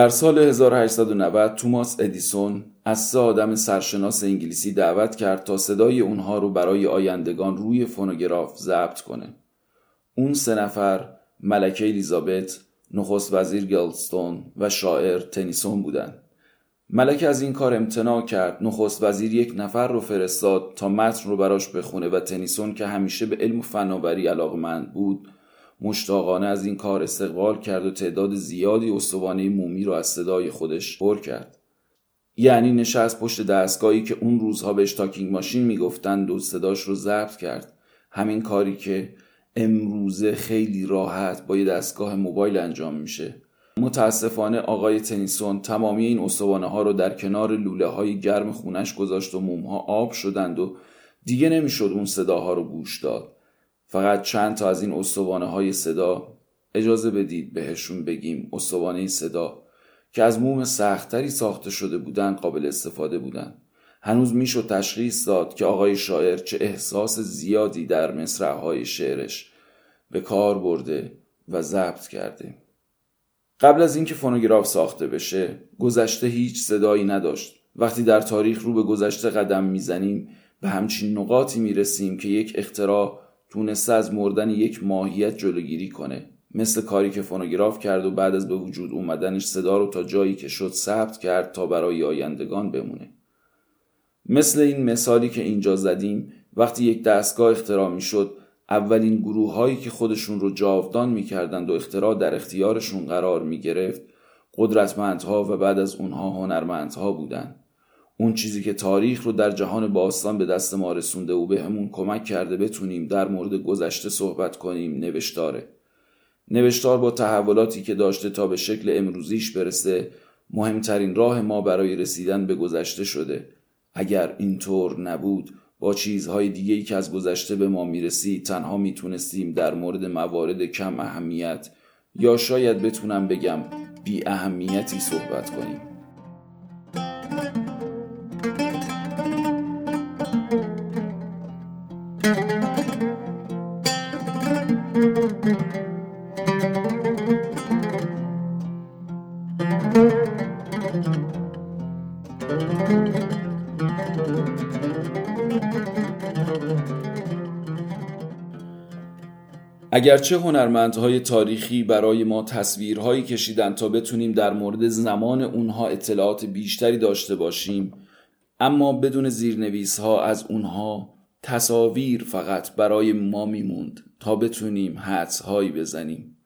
در سال 1890 توماس ادیسون از سه آدم سرشناس انگلیسی دعوت کرد تا صدای اونها رو برای آیندگان روی فونوگراف ضبط کنه. اون سه نفر ملکه الیزابت، نخست وزیر گلستون و شاعر تنیسون بودند. ملکه از این کار امتناع کرد نخست وزیر یک نفر رو فرستاد تا متن رو براش بخونه و تنیسون که همیشه به علم و فناوری علاقمند بود مشتاقانه از این کار استقبال کرد و تعداد زیادی استوانه مومی رو از صدای خودش پر کرد. یعنی نشست پشت دستگاهی که اون روزها بهش تاکینگ ماشین می‌گفتند و صداش رو ضبط کرد. همین کاری که امروزه خیلی راحت با یه دستگاه موبایل انجام میشه. متاسفانه آقای تنیسون تمامی این استوانه ها رو در کنار لوله های گرم خونش گذاشت و موم ها آب شدند و دیگه نمی‌شد اون صداها رو گوش داد. فقط چند تا از این استوانه های صدا اجازه بدید بهشون بگیم استوانه صدا که از موم سختتری ساخته شده بودند قابل استفاده بودند هنوز می‌شد تشخیص داد که آقای شاعر چه احساس زیادی در مصرعهای شعرش به کار برده و ضبط کرده. قبل از اینکه فونوگراف ساخته بشه گذشته هیچ صدایی نداشت. وقتی در تاریخ رو به گذشته قدم می‌زنیم به همچین نقاطی می‌رسیم که یک اختراع تونسته از مردن یک ماهیت جلوگیری کنه. مثل کاری که فونوگراف کرد و بعد از به وجود اومدنش صدا رو تا جایی که شد ثبت کرد تا برای آیندگان بمونه. مثل این مثالی که اینجا زدیم وقتی یک دستگاه اختراع می‌شد اولین گروه هایی که خودشون رو جاودان می‌کردند و اختراع در اختیارشون قرار می‌گرفت قدرتمندها و بعد از اونها هنرمندها بودند. اون چیزی که تاریخ رو در جهان باستان به دست ما رسونده و به همون کمک کرده بتونیم در مورد گذشته صحبت کنیم نوشتاره. نوشتار با تحولاتی که داشته تا به شکل امروزیش برسه مهمترین راه ما برای رسیدن به گذشته شده. اگر اینطور نبود با چیزهای دیگه که از گذشته به ما می‌رسید تنها می‌تونستیم در مورد موارد کم اهمیت یا شاید بتونم بگم بی اهمیتی صحبت کنیم. اگرچه هنرمندهای تاریخی برای ما تصویرهایی کشیدن تا بتونیم در مورد زمان اونها اطلاعات بیشتری داشته باشیم اما بدون زیرنویس ها از اونها تصاویر فقط برای ما میموند تا بتونیم حدس هایی بزنیم.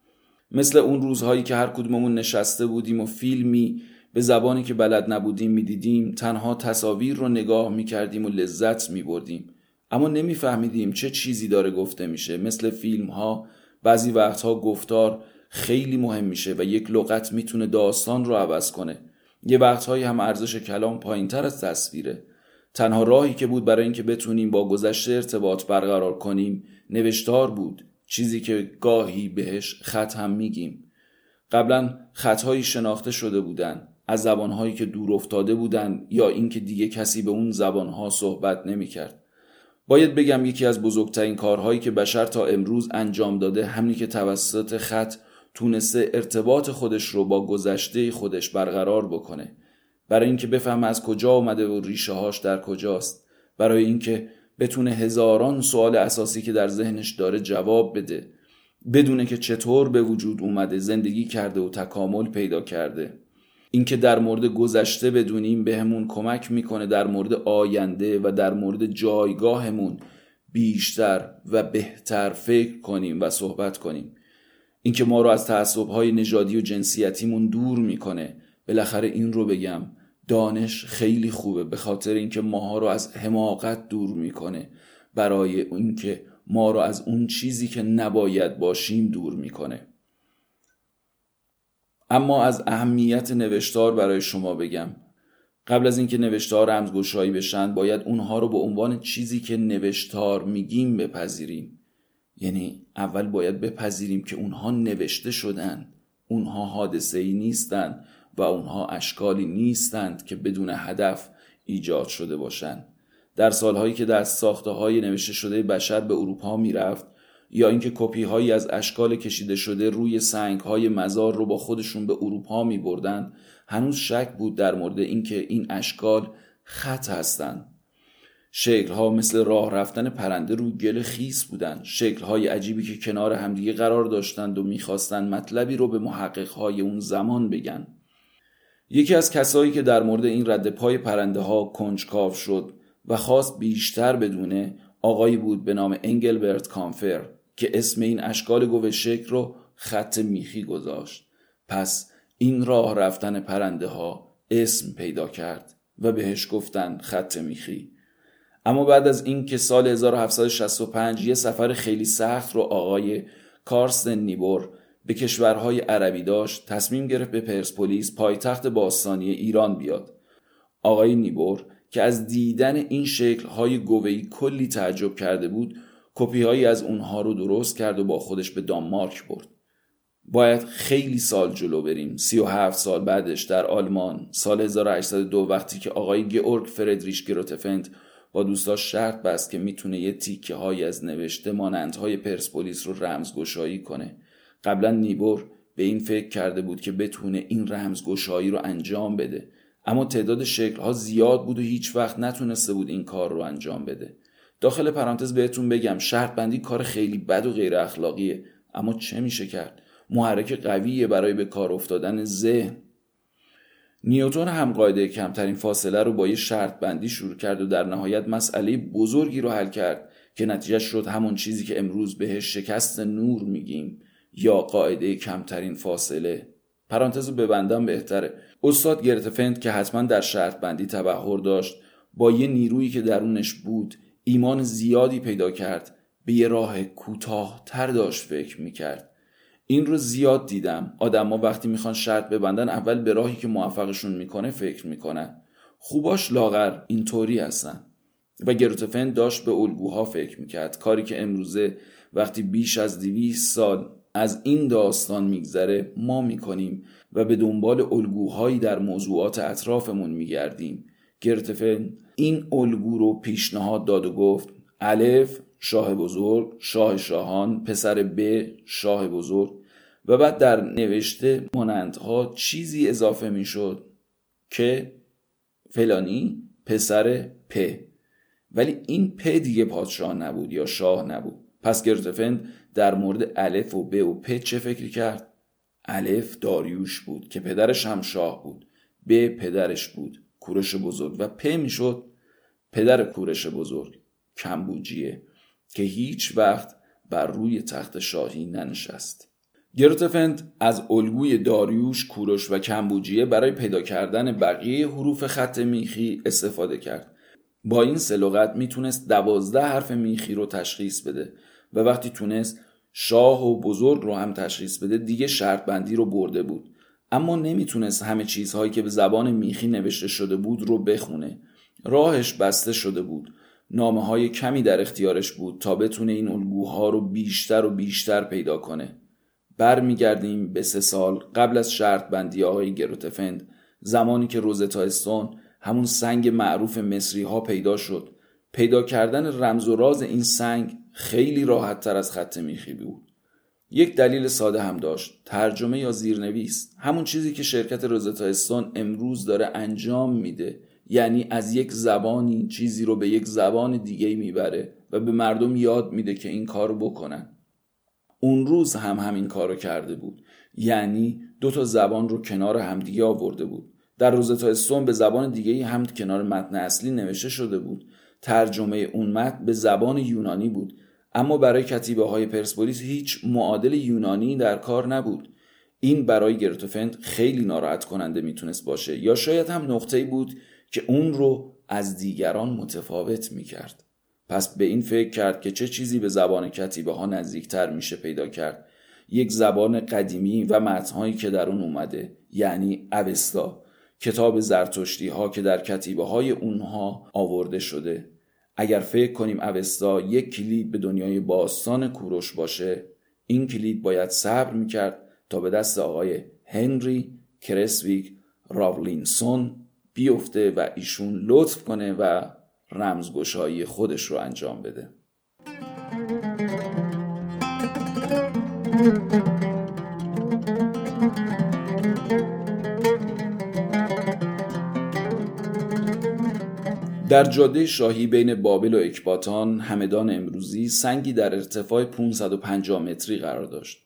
مثل اون روزهایی که هر کدوممون نشسته بودیم و فیلمی به زبانی که بلد نبودیم می‌دیدیم تنها تصاویر رو نگاه می‌کردیم و لذت میبردیم. اما نمیفهمیدیم چه چیزی داره گفته میشه. مثل فیلم ها بعضی وقتها گفتار خیلی مهم میشه و یک لغت می‌تونه داستان رو عوض کنه. یه وقتهایی هم ارزش کلام پایین تر از تصویره. تنها راهی که بود برای اینکه بتونیم با گذشته ارتباط برقرار کنیم نوشتار بود. چیزی که گاهی بهش خط هم میگیم. قبلا خطهایی شناخته شده بودن. از زبانهایی که دور افتاده بودن یا اینکه دیگه کسی به اون زبانها صحبت نمی‌کرد. باید بگم یکی از بزرگترین کارهایی که بشر تا امروز انجام داده همینی که توسط خط تونسته ارتباط خودش رو با گذشته خودش برقرار بکنه. برای اینکه بفهم از کجا آمده و ریشه هاش در کجاست. برای اینکه بتونه هزاران سوال اساسی که در ذهنش داره جواب بده. بدونه که چطور به وجود اومده زندگی کرده و تکامل پیدا کرده. اینکه در مورد گذشته بدونیم بهمون کمک می‌کنه در مورد آینده و در مورد جایگاهمون بیشتر و بهتر فکر کنیم و صحبت کنیم. اینکه ما رو از تعصبهای نژادی و جنسیتیمون دور می‌کنه. بالاخره این رو بگم دانش خیلی خوبه به خاطر اینکه ماها رو از حماقت دور می‌کنه. برای اینکه ما رو از اون چیزی که نباید باشیم دور می‌کنه. اما از اهمیت نوشتار برای شما بگم. قبل از اینکه نوشتار رمزگشایی بشن باید اونها رو به عنوان چیزی که نوشتار میگیم بپذیریم. یعنی اول باید بپذیریم که اونها نوشته شدن. اونها حادثه ای نیستند و اونها اشکالی نیستند که بدون هدف ایجاد شده باشند در سالهایی که دست ساخته های نوشته شده بشر به اروپا می‌رفت یا اینکه کپی هایی از اشکال کشیده شده روی سنگ های مزار رو با خودشون به اروپا می بردن هنوز شک بود در مورد اینکه این اشکال خط هستند. شکل ها مثل راه رفتن پرنده رو گل خیس بودند. شکل های عجیبی که کنار همدیگه قرار داشتند و می‌خواستند مطلبی رو به محقق های اون زمان بگن. یکی از کسایی که در مورد این رد پای پرنده ها کنجکاو شد و خواست بیشتر بدونه آقایی بود به نام انگلبرت کانفر که اسم این اشکال گوه شکل رو خط میخی گذاشت. پس این راه رفتن پرنده ها اسم پیدا کرد و بهش گفتن خط میخی. اما بعد از اینکه سال 1765 یه سفر خیلی سخت رو آقای کارستن نیبور به کشورهای عربی داشت تصمیم گرفت به پرسپولیس پایتخت باستانی ایران بیاد. آقای نیبور که از دیدن این شکلهای گوهی کلی تعجب کرده بود کپی از اونها رو درست کرد و با خودش به دانمارک برد. باید خیلی سال جلو بریم. 37 سال بعدش در آلمان. سال 1802 وقتی که آقای گئورگ فردریش گروتفنت با دوستاش شرط بست که می‌تونه یه تیکه های از نوشته مانندهای پرسپولیس رو رمزگشایی کنه. قبلا نیبور به این فکر کرده بود که بتونه این رمزگشایی رو انجام بده. اما تعداد شکلها زیاد بود و هیچ وقت نتونسته بود این کار رو انجام بده. داخل پرانتز بهتون بگم شرط بندی کار خیلی بد و غیر اخلاقیه. اما چه میشه کرد؟ محرک قویه برای به کار افتادن ذهن. نیوتون هم قاعده کمترین فاصله رو با یه شرط بندی شروع کرد و در نهایت مسئله بزرگی رو حل کرد که نتیجه شد همون چیزی که امروز بهش شکست نور میگیم یا قاعده کمترین فاصله. پرانتز رو ببندم بهتره. استاد گرتفند که حتما در شرط بندی تبهر داشت با یه نیرویی که درونش بود ایمان زیادی پیدا کرد به یه راه کوتاه تر داشت فکر می‌کرد. این رو زیاد دیدم. آدما وقتی می‌خوان شرط ببندن اول به راهی که موفقشون می‌کنه فکر می‌کنن. خوباش لاغر اینطوری هستن. و گروتفن داشت به الگوها فکر می‌کرد. کاری که امروزه وقتی بیش از دویست سال از این داستان میگذره ما می‌کنیم و به دنبال الگوهایی در موضوعات اطرافمون میگردیم. گرتفن این الگو رو پیشنهاد داد و گفت الف شاه بزرگ شاه شاهان پسر ب شاه بزرگ. و بعد در نوشته مانندها چیزی اضافه می‌شد که فلانی پسر پ. ولی این پ دیگه پادشاه نبود یا شاه نبود. پس گرتفند در مورد الف و ب و پ چه فکری کرد؟ الف داریوش بود که پدرش هم شاه بود. ب پدرش بود. کورش بزرگ و پ می‌شد پدر کورش بزرگ کمبوجیه که هیچ وقت بر روی تخت شاهی ننشست. گرتفند از الگوی داریوش کوروش و کمبوجیه برای پیدا کردن بقیه حروف خط میخی استفاده کرد. با این سلوغت می‌تونست دوازده حرف میخی رو تشخیص بده و وقتی تونست شاه و بزرگ رو هم تشخیص بده دیگه شرط بندی رو برده بود. اما نمی‌تونست همه چیزهایی که به زبان میخی نوشته شده بود رو بخونه. راهش بسته شده بود. نامه های کمی در اختیارش بود تا بتونه این الگوها رو بیشتر و بیشتر پیدا کنه. برمیگردیم به سه سال قبل از شرط بندی های گروتفند زمانی که روزتا استون همون سنگ معروف مصری ها پیدا شد. پیدا کردن رمز و راز این سنگ خیلی راحت تر از خط میخی بود. یک دلیل ساده هم داشت. ترجمه یا زیرنویس. همون چیزی که شرکت روزتا استون امروز داره انجام میده. یعنی از یک زبانی چیزی رو به یک زبان دیگه می‌بره و به مردم یاد میده که این کار بکنن. اون روز هم همین کار رو کرده بود. یعنی دو تا زبان رو کنار همدیگه آورده بود. در روزتا استون به زبان دیگه هم کنار متن اصلی نوشته شده بود. ترجمه اون متن به زبان یونانی بود. اما برای کتیبه های پرسپولیس هیچ معادل یونانی در کار نبود. این برای گرتوفند خیلی ناراحت کننده می‌تونست باشه یا شاید هم نقطه بود که اون رو از دیگران متفاوت می‌کرد. پس به این فکر کرد که چه چیزی به زبان کتیبه ها نزدیکتر میشه پیدا کرد. یک زبان قدیمی و متنهایی که در اون اومده یعنی اوستا کتاب زرتشتی ها که در کتیبه های اونها آورده شده. اگر فکر کنیم اوستا یک کلید به دنیای باستان کوروش باشه این کلید باید صبر می‌کرد تا به دست آقای هنری کرسویک راولینسون بیفته و ایشون لطف کنه و رمزگشایی خودش رو انجام بده. در جاده شاهی بین بابل و اکباتان همدان امروزی سنگی در ارتفاع 550 متری قرار داشت.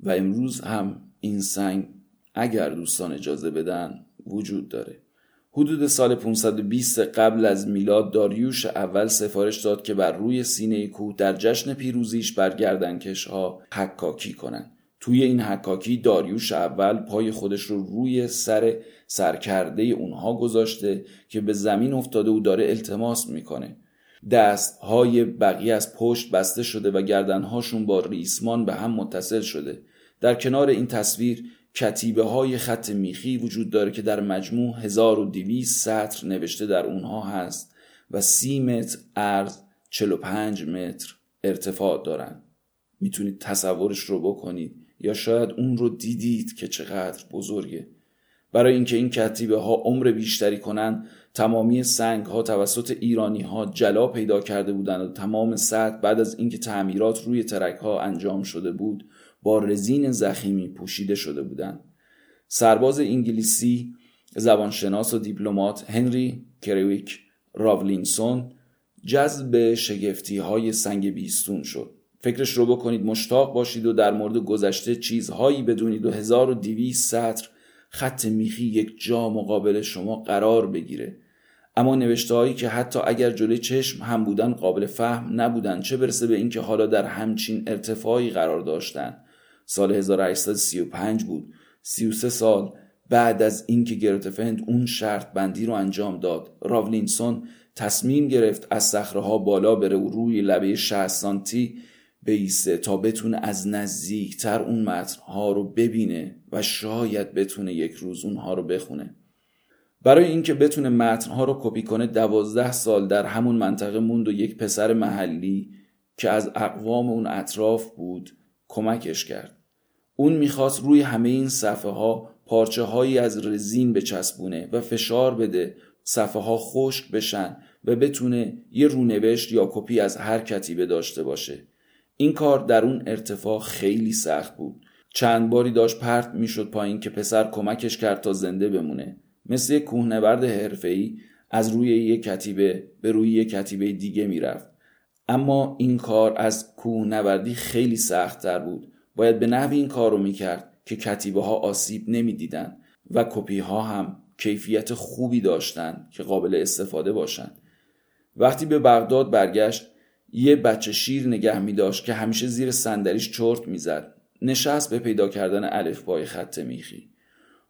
و امروز هم این سنگ اگر دوستان اجازه بدن وجود داره. حدود سال 520 قبل از میلاد داریوش اول سفارش داد که بر روی سینه کوه در جشن پیروزیش بر گردنکش ها حکاکی کنند. توی این حکاکی داریوش اول پای خودش رو روی سر سرکرده اونها گذاشته که به زمین افتاده و داره التماس می‌کنه. دست های بقیه از پشت بسته شده و گردنهاشون با ریسمان به هم متصل شده. در کنار این تصویر کتیبه های خط میخی وجود داره که در مجموع 1200 سطر نوشته در اونها هست و 30 متر عرض 45 متر ارتفاع دارن. می‌تونید تصورش رو بکنید. یا شاید اون رو دیدید که چقدر بزرگه. برای اینکه این کتیبه ها عمر بیشتری کنند تمامی سنگ ها توسط ایرانی ها جلا پیدا کرده بودند و تمام سطح بعد از اینکه تعمیرات روی ترک ها انجام شده بود با رزین زخیمی پوشیده شده بودند. سرباز انگلیسی زبانشناس و دیپلمات هنری کرویک راولینسون جذب شگفتی های سنگ بیستون شد. فکرش رو بکنید مشتاق باشید و در مورد گذشته چیزهایی بدونید و 1200 سطر خط میخی یک جا مقابل شما قرار بگیره. اما نوشته هایی که حتی اگر جلوی چشم هم بودن قابل فهم نبودن چه برسه به اینکه حالا در همچین ارتفاعی قرار داشتن. سال 1835 بود. 33 سال بعد از اینکه گرتفند اون شرط بندی رو انجام داد. راولینسون تصمیم گرفت از صخره بالا بره و روی لبه 60 سانتی بیسته تا بتونه از نزدیکتر اون متنها رو ببینه و شاید بتونه یک روز اونها رو بخونه. برای اینکه بتونه متنها رو کپی کنه دوازده سال در همون منطقه موند و یک پسر محلی که از اقوام اون اطراف بود کمکش کرد. اون می‌خواست روی همه این صفحه ها پارچه هایی از رزین بچسبونه و فشار بده صفحه ها خشک بشن و بتونه یه رونوشت یا کپی از هر کتیبه داشته باشه. این کار در اون ارتفاع خیلی سخت بود. چند باری داشت پرت می‌شد پایین که پسر کمکش کرد تا زنده بمونه. مثل یک کوهنورد حرفه‌ای از روی یک کتیبه به روی یک کتیبه دیگه می‌رفت. اما این کار از کوهنوردی خیلی سختتر بود. باید به نحوی این کار رو می‌کرد که کتیبه ها آسیب نمی‌دیدند و کپی ها هم کیفیت خوبی داشتند که قابل استفاده باشند وقتی به بغداد برگشت یه بچه شیر نگه می داشت که همیشه زیر صندلیش چرت می‌زد نشست به پیدا کردن الفبای خط میخی.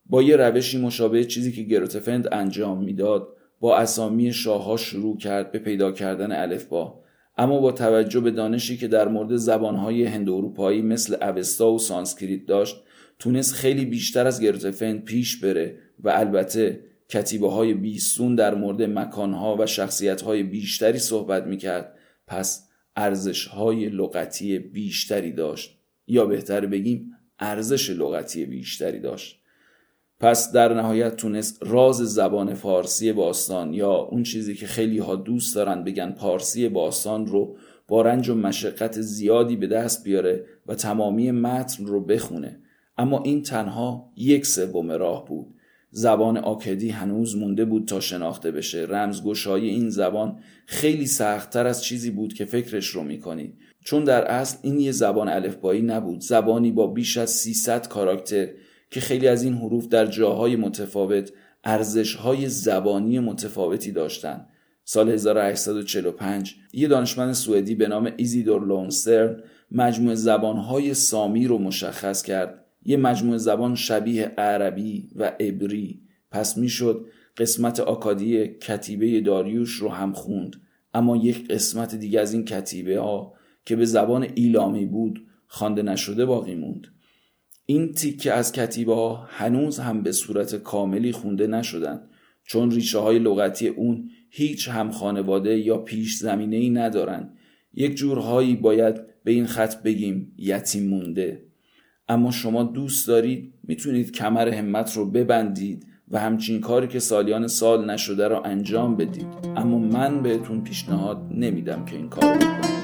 با یه روشی مشابه چیزی که گروتفند انجام می‌داد با اسامی شاهها شروع کرد به پیدا کردن الفبا اما با توجه به دانشی که در مورد زبانهای هند اروپایی مثل اوستا و سانسکریت داشت تونست خیلی بیشتر از گروتفند پیش بره و البته کتیبه های بیستون در مورد مکانها و شخصیت بیشتری صحبت می‌کرد. پس ارزش های لغتی بیشتری داشت. یا بهتر بگیم ارزش لغتی بیشتری داشت. پس در نهایت تونست راز زبان فارسی باستان یا اون چیزی که خیلی ها دوست دارن بگن پارسی باستان رو با رنج و مشقت زیادی به دست بیاره و تمامی متن رو بخونه. اما این تنها یک سوم راه بود. زبان آکدی هنوز مونده بود تا شناخته بشه. رمزگشایی این زبان خیلی سختتر از چیزی بود که فکرش رو می‌کنی. چون در اصل این یه زبان الفبایی نبود. زبانی با بیش از 300 کاراکتر که خیلی از این حروف در جاهای متفاوت ارزشهای زبانی متفاوتی داشتند سال 1845 یه دانشمند سوئدی به نام ایزیدور لونسترن مجموع زبانهای سامی رو مشخص کرد یه مجموعه زبان شبیه عربی و عبری. پس می‌شد قسمت آکادی کتیبه داریوش رو هم خوند. اما یک قسمت دیگه از این کتیبه ها که به زبان ایلامی بود خوانده نشده باقی موند. این تیکه از کتیبه ها هنوز هم به صورت کاملی خونده نشدن. چون ریشه های لغتی اون هیچ هم خانواده یا پیش زمینه ای ندارن. یک جورهایی باید به این خط بگیم یتیم مونده. اما شما دوست دارید می‌تونید کمر همت رو ببندید و همچین کاری که سالیان سال نشده را انجام بدید. اما من بهتون پیشنهاد نمیدم که این کار رو بکنید.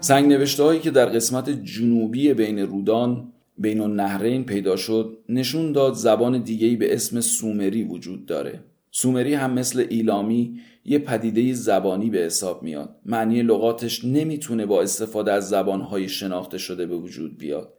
سنگ نوشته هایی که در قسمت جنوبی بین رودان بین النهرین پیدا شد نشون داد زبان دیگهی به اسم سومری وجود داره. سومری هم مثل ایلامی یه پدیده زبانی به حساب میاد. معنی لغاتش نمی‌تونه با استفاده از زبانهای شناخته شده به وجود بیاد.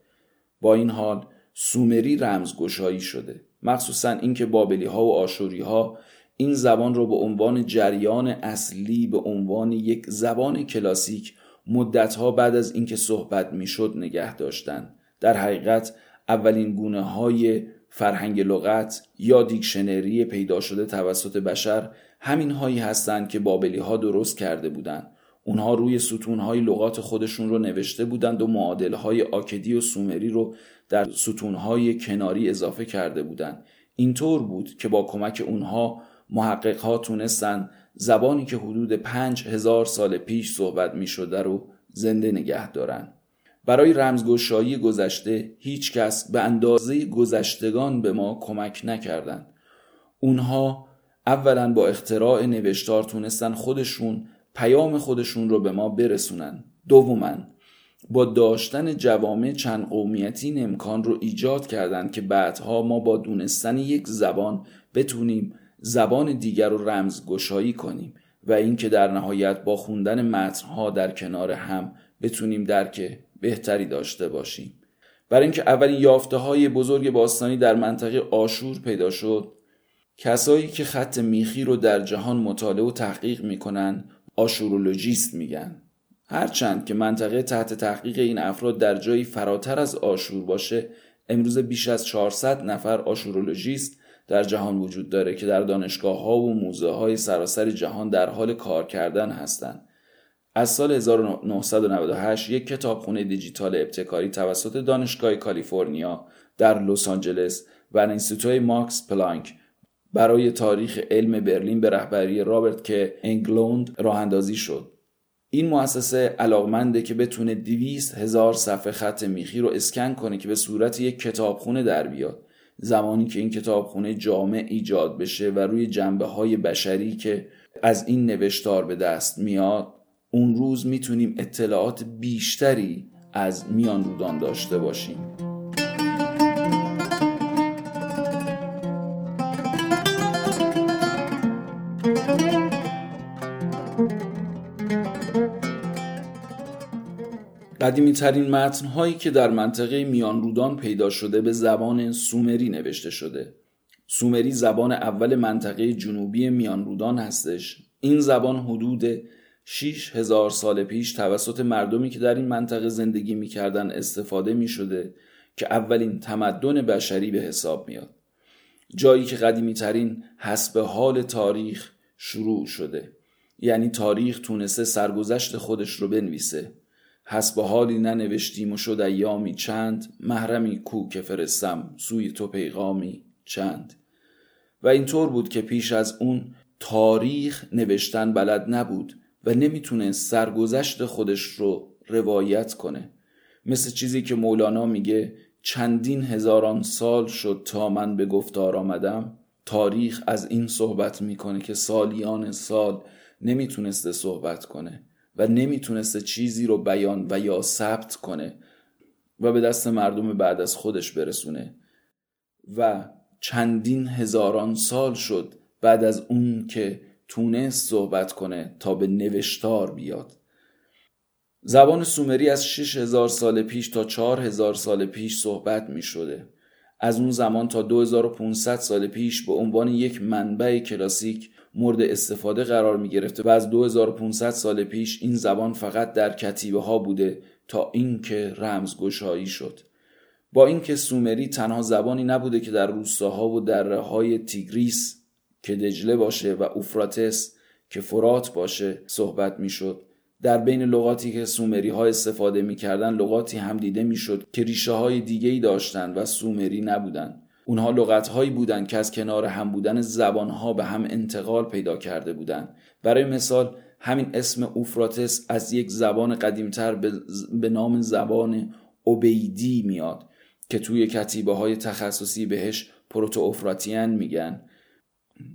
با این حال سومری رمزگشایی شده. مخصوصا اینکه بابلی ها و آشوری ها این زبان رو به عنوان جریان اصلی به عنوان یک زبان کلاسیک مدتها بعد از اینکه صحبت می‌شد نگه داشتند. در حقیقت اولین گونه های فرهنگ لغت یا دیکشنری پیدا شده توسط بشر همین هایی هستند که بابلی ها درست کرده بودند. اونها روی ستون های لغات خودشون رو نوشته بودند و معادل های آکدی و سومری رو در ستون های کناری اضافه کرده بودند. اینطور بود که با کمک اونها محقق ها تونستن زبانی که حدود پنج هزار سال پیش صحبت می شده رو زنده نگه دارن. برای رمزگشایی گذشته هیچ کس به اندازه گذشتگان به ما کمک نکردند. اونها اولا با اختراع نوشتار تونستن خودشون پیام خودشون رو به ما برسونن دوما با داشتن جوامع چند قومیتی این امکان رو ایجاد کردند که بعدها ما با دونستن یک زبان بتونیم زبان دیگر رو رمزگشایی کنیم و اینکه در نهایت با خوندن متنها در کنار هم بتونیم درک بهتری داشته باشیم برای اینکه اولین یافته های بزرگ باستانی در منطقه آشور پیدا شد کسایی که خط میخی رو در جهان مطالعه و تحقیق می‌کنن آشورولوژیست میگن هرچند که منطقه تحت تحقیق این افراد در جایی فراتر از آشور باشه امروز بیش از 400 نفر آشورولوژیست در جهان وجود داره که در دانشگاه ها و موزه های سراسر جهان در حال کار کردن هستند. از سال 1998 یک کتابخونه دیجیتال ابتکاری توسط دانشگاه کالیفرنیا در لس آنجلس و انستیتوی ماکس پلانک برای تاریخ علم برلین به رهبری رابرت که انگلوند راه اندازی شد. این مؤسسه علاقمنده که بتونه 200 هزار صفحه خط میخی رو اسکن کنه که به صورت یک کتابخونه در بیاد. زمانی که این کتابخونه جامع ایجاد بشه و روی جنبه های بشری که از این نوشتار به دست میاد اون روز می‌تونیم اطلاعات بیشتری از میان رودان داشته باشیم. قدیمی ترین متن هایی که در منطقه میان رودان پیدا شده به زبان سومری نوشته شده. سومری زبان اول منطقه جنوبی میان رودان هستش. این زبان حدود 6 هزار سال پیش توسط مردمی که در این منطقه زندگی می‌کردن استفاده می شده که اولین تمدن بشری به حساب میاد. جایی که قدیمی ترین حسب حال تاریخ شروع شده. یعنی تاریخ تونسته سرگذشت خودش رو بنویسه. حسب حالی ننوشتیم و شد ایامی چند محرمی کو که فرستم سوی تو پیغامی چند. و اینطور بود که پیش از اون تاریخ نوشتن بلد نبود. و نمی‌تونه سرگذشت خودش رو روایت کنه. مثل چیزی که مولانا میگه چندین هزاران سال شد تا من به گفتار آمدم. تاریخ از این صحبت می‌کنه که سالیان سال نمی‌تونسته صحبت کنه و نمی‌تونسته چیزی رو بیان و یا ثبت کنه و به دست مردم بعد از خودش برسونه. و چندین هزاران سال شد بعد از اون که تونست صحبت کنه تا به نوشتار بیاد زبان سومری از 6000 سال پیش تا 4000 سال پیش صحبت می شده. از اون زمان تا 2500 سال پیش به عنوان یک منبع کلاسیک مورد استفاده قرار می گرفته و از 2500 سال پیش این زبان فقط در کتیبه ها بوده تا اینکه رمزگشایی شد با اینکه سومری تنها زبانی نبوده که در روستاها و دره های تیگریس که دجله باشه و اوفراتس که فرات باشه صحبت می‌شد. در بین لغاتی که سومری ها استفاده می‌کردن لغاتی هم دیده می‌شد که ریشه های دیگه ای داشتن و سومری نبودن. اونها لغت هایی بودند که از کنار هم بودن زبان ها به هم انتقال پیدا کرده بودند برای مثال همین اسم اوفراتس از یک زبان قدیمتر به نام زبان اوبیدی میاد که توی کتیبه های تخصصی بهش پروتو اوفراتیان میگن.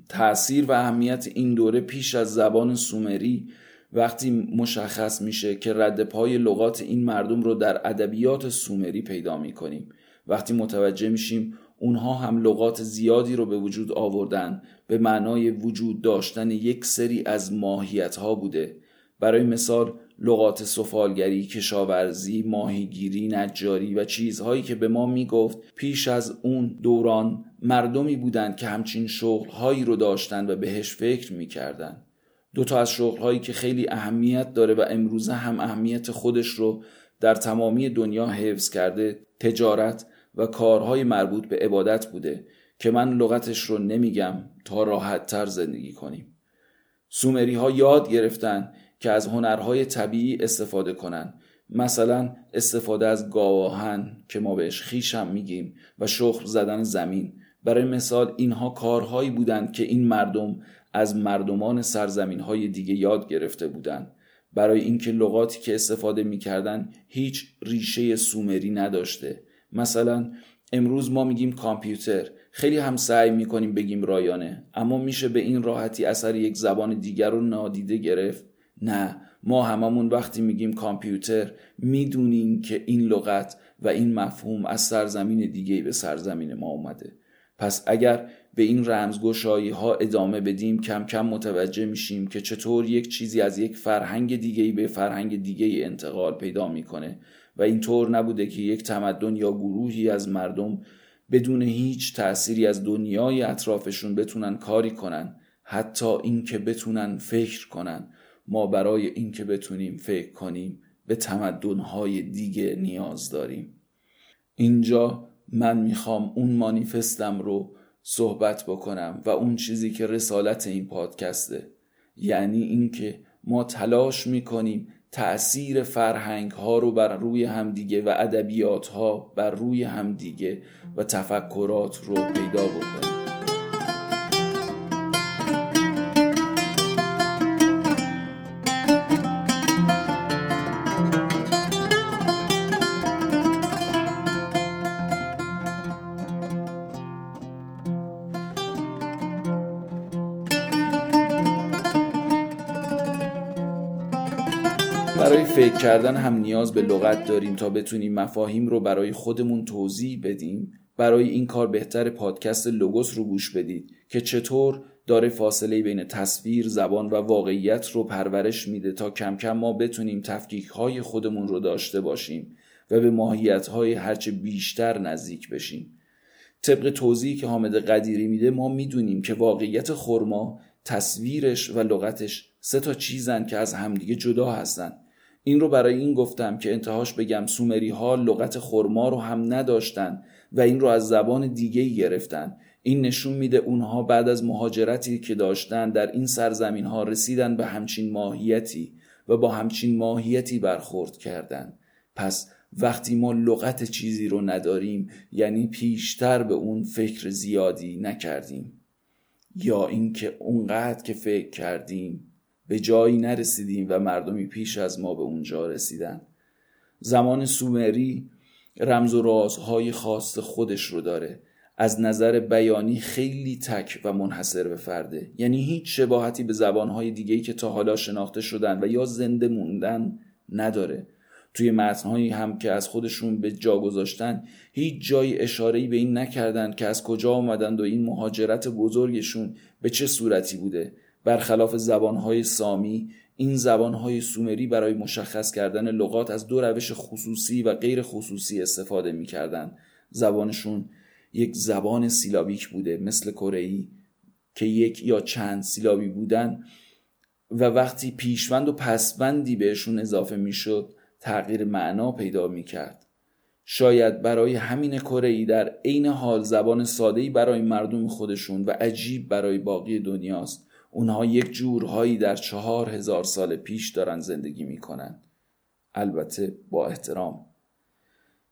تأثیر و اهمیت این دوره پیش از زبان سومری وقتی مشخص میشه که رد پای لغات این مردم رو در ادبیات سومری پیدا می‌کنیم. وقتی متوجه میشیم اونها هم لغات زیادی رو به وجود آوردن به معنای وجود داشتن یک سری از ماهیت ها بوده. برای مثال لغات سفالگری، کشاورزی، ماهیگیری، نجاری و چیزهایی که به ما می‌گفت پیش از اون دوران مردمی بودند که همچین شغلهایی رو داشتند و بهش فکر می‌کردند. دو تا از شغلهایی که خیلی اهمیت داره و امروزه هم اهمیت خودش رو در تمامی دنیا حفظ کرده تجارت و کارهای مربوط به عبادت بوده که من لغتش رو نمیگم تا راحت تر زندگی کنیم. سومری ها یاد گرفتن که از هنرهای طبیعی استفاده کنن. مثلا استفاده از گاواهن که ما بهش خیشم میگیم و شخر زدن زمین. برای مثال اینها کارهایی بودند که این مردم از مردمان سرزمین های دیگه یاد گرفته بودند. برای اینکه لغاتی که استفاده می‌کردن هیچ ریشه سومری نداشته. مثلا امروز ما میگیم کامپیوتر. خیلی هم سعی می‌کنیم بگیم رایانه اما میشه به این راحتی اثر یک زبان دیگر رو نادیده گرفت؟ نه. ما هممون وقتی میگیم کامپیوتر می‌دونیم که این لغت و این مفهوم از سرزمین دیگه به سرزمین ما اومده. پس اگر به این رمزگشایی ها ادامه بدیم کم کم متوجه میشیم که چطور یک چیزی از یک فرهنگ دیگه به فرهنگ دیگه انتقال پیدا می‌کنه و اینطور نبوده که یک تمدن یا گروهی از مردم بدون هیچ تأثیری از دنیای اطرافشون بتونن کاری کنن حتی اینکه بتونن فکر کنن. ما برای اینکه بتونیم فکر کنیم به تمدنهای دیگه نیاز داریم. اینجا من می‌خوام اون مانیفستم رو صحبت بکنم و اون چیزی که رسالت این پادکسته. یعنی اینکه ما تلاش می‌کنیم تأثیر فرهنگ ها رو بر روی همدیگه و ادبیات ها بر روی همدیگه و تفکرات رو پیدا بکنیم. فکر کردن هم نیاز به لغت داریم تا بتونیم مفاهیم رو برای خودمون توضیح بدیم برای این کار بهتر پادکست لوگوس رو گوش بدید که چطور داره فاصله بین تصویر، زبان و واقعیت رو پرورش میده تا کم کم ما بتونیم تفکیک های خودمون رو داشته باشیم و به ماهیت های هرچه بیشتر نزدیک بشیم. طبق توضیحی که حامد قدیری میده ما می‌دونیم که واقعیت خرما تصویرش و لغتش سه تا چیزن که از همدیگه جدا هستن این رو برای این گفتم که انتهاش بگم سومری ها لغت خرما رو هم نداشتن و این رو از زبان دیگه گرفتن. این نشون میده اونها بعد از مهاجرتی که داشتن در این سرزمین ها رسیدن به همچین ماهیتی و با همچین ماهیتی برخورد کردن. پس وقتی ما لغت چیزی رو نداریم یعنی پیشتر به اون فکر زیادی نکردیم. یا اینکه اونقدر که فکر کردیم به جایی نرسیدیم و مردمی پیش از ما به اونجا رسیدن. زمان سومری رمز و رازهای خاص خودش رو داره. از نظر بیانی خیلی تک و منحصر به فرده. یعنی هیچ شباهتی به زبانهای دیگهی که تا حالا شناخته شدن و یا زنده موندن نداره. توی متنهایی هم که از خودشون به جا گذاشتن هیچ جای اشارهی به این نکردند که از کجا آمدند و این مهاجرت بزرگشون به چه صورتی بوده. برخلاف زبانهای سامی این زبانهای سومری برای مشخص کردن لغات از دو روش خصوصی و غیر خصوصی استفاده می‌کردند. زبانشون یک زبان سیلابیک بوده مثل کره‌ای که یک یا چند سیلابی بودن و وقتی پیشوند و پسوندی بهشون اضافه می‌شد تغییر معنا پیدا می‌کرد. شاید برای همین کره در عین حال زبان ساده‌ای برای مردم خودشون و عجیب برای باقی دنیاست. اونها یک جورهایی در چهار هزار سال پیش دارن زندگی می‌کنن. البته با احترام.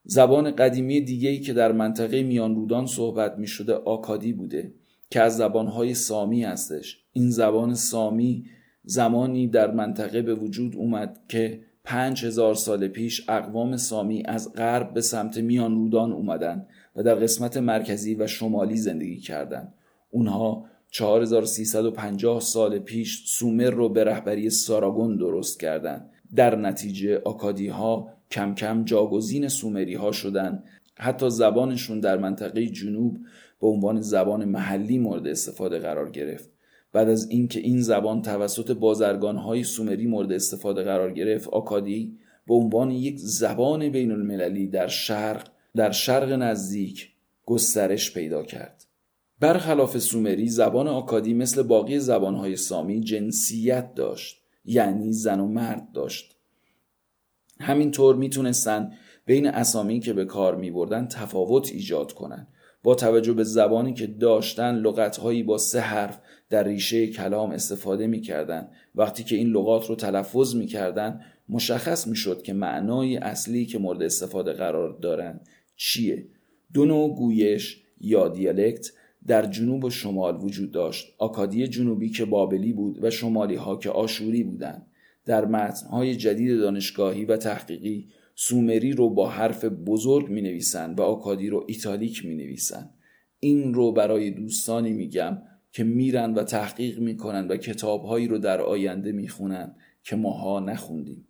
زبان قدیمی دیگهی که در منطقه میان رودان صحبت می شده آکادی بوده که از زبانهای سامی هستش. این زبان سامی زمانی در منطقه به وجود اومد که پنج هزار سال پیش اقوام سامی از غرب به سمت میان رودان اومدن و در قسمت مرکزی و شمالی زندگی کردند. اونها 4350 سال پیش سومر رو به رهبری ساراگون درست کردند. در نتیجه آکادی ها کم کم جاگزین سومری ها شدن حتی زبانشون در منطقه جنوب به عنوان زبان محلی مورد استفاده قرار گرفت. بعد از اینکه این زبان توسط بازرگان های سومری مورد استفاده قرار گرفت آکادی به عنوان یک زبان بین المللی در شرق در شرق نزدیک گسترش پیدا کرد. برخلاف سومری زبان آکادی مثل باقی زبانهای سامی جنسیت داشت یعنی زن و مرد داشت. همینطور می‌تونستن بین اسامی که به کار می بردن تفاوت ایجاد کنند با توجه به زبانی که داشتن لغتهایی با سه حرف در ریشه کلام استفاده می کردن. وقتی که این لغات رو تلفظ می کردن مشخص می شد که معنای اصلی که مورد استفاده قرار دارند چیه. دو نوع گویش یا دیالکت در جنوب و شمال وجود داشت. آکادی جنوبی که بابلی بود و شمالی ها که آشوری بودند. در متنهای جدید دانشگاهی و تحقیقی سومری رو با حرف بزرگ می نویسن و آکادی رو ایتالیک می نویسن این رو برای دوستانی میگم که میرن و تحقیق می‌کنن و کتابهایی رو در آینده می‌خونن که ماها نخوندیم.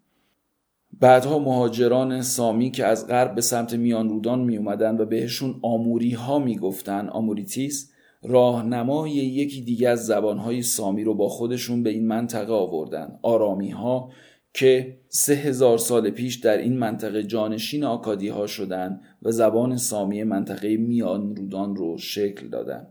بعدها مهاجران سامی که از غرب به سمت میان رودان می اومدن و بهشون آموری ها می گفتن آموریتیس راهنمای یکی دیگه از زبانهای سامی رو با خودشون به این منطقه آوردن. آرامی ها که سه هزار سال پیش در این منطقه جانشین آکادی ها شدن و زبان سامی منطقه میان رودان رو شکل دادن.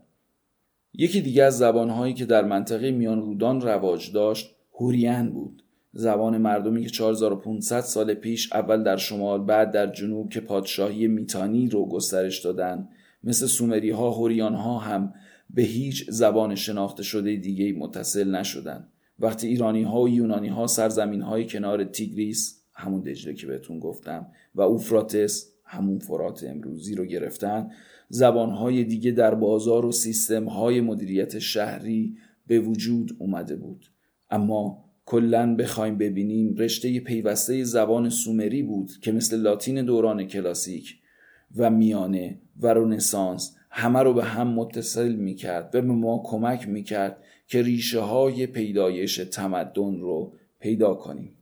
یکی دیگه از زبانهایی که در منطقه میان رودان رواج داشت هوریان بود. زبان مردمی که 4500 سال پیش اول در شمال بعد در جنوب که پادشاهی میتانی رو گسترش دادن. مثل سومری ها هوریان ها هم به هیچ زبان شناخته شده دیگه متصل نشدن. وقتی ایرانی ها و یونانی ها سرزمین های کنار تیگریس همون دجله که بهتون گفتم و اوفراتس همون فرات امروزی رو گرفتن زبان های دیگه در بازار و سیستم های مدیریت شهری به وجود اومده بود. اما کلا بخوایم ببینیم رشته پیوسته زبان سومری بود که مثل لاتین دوران کلاسیک و میانه و رونسانس همه رو به هم متصل می‌کرد و به ما کمک می‌کرد که ریشه های پیدایش تمدن رو پیدا کنیم.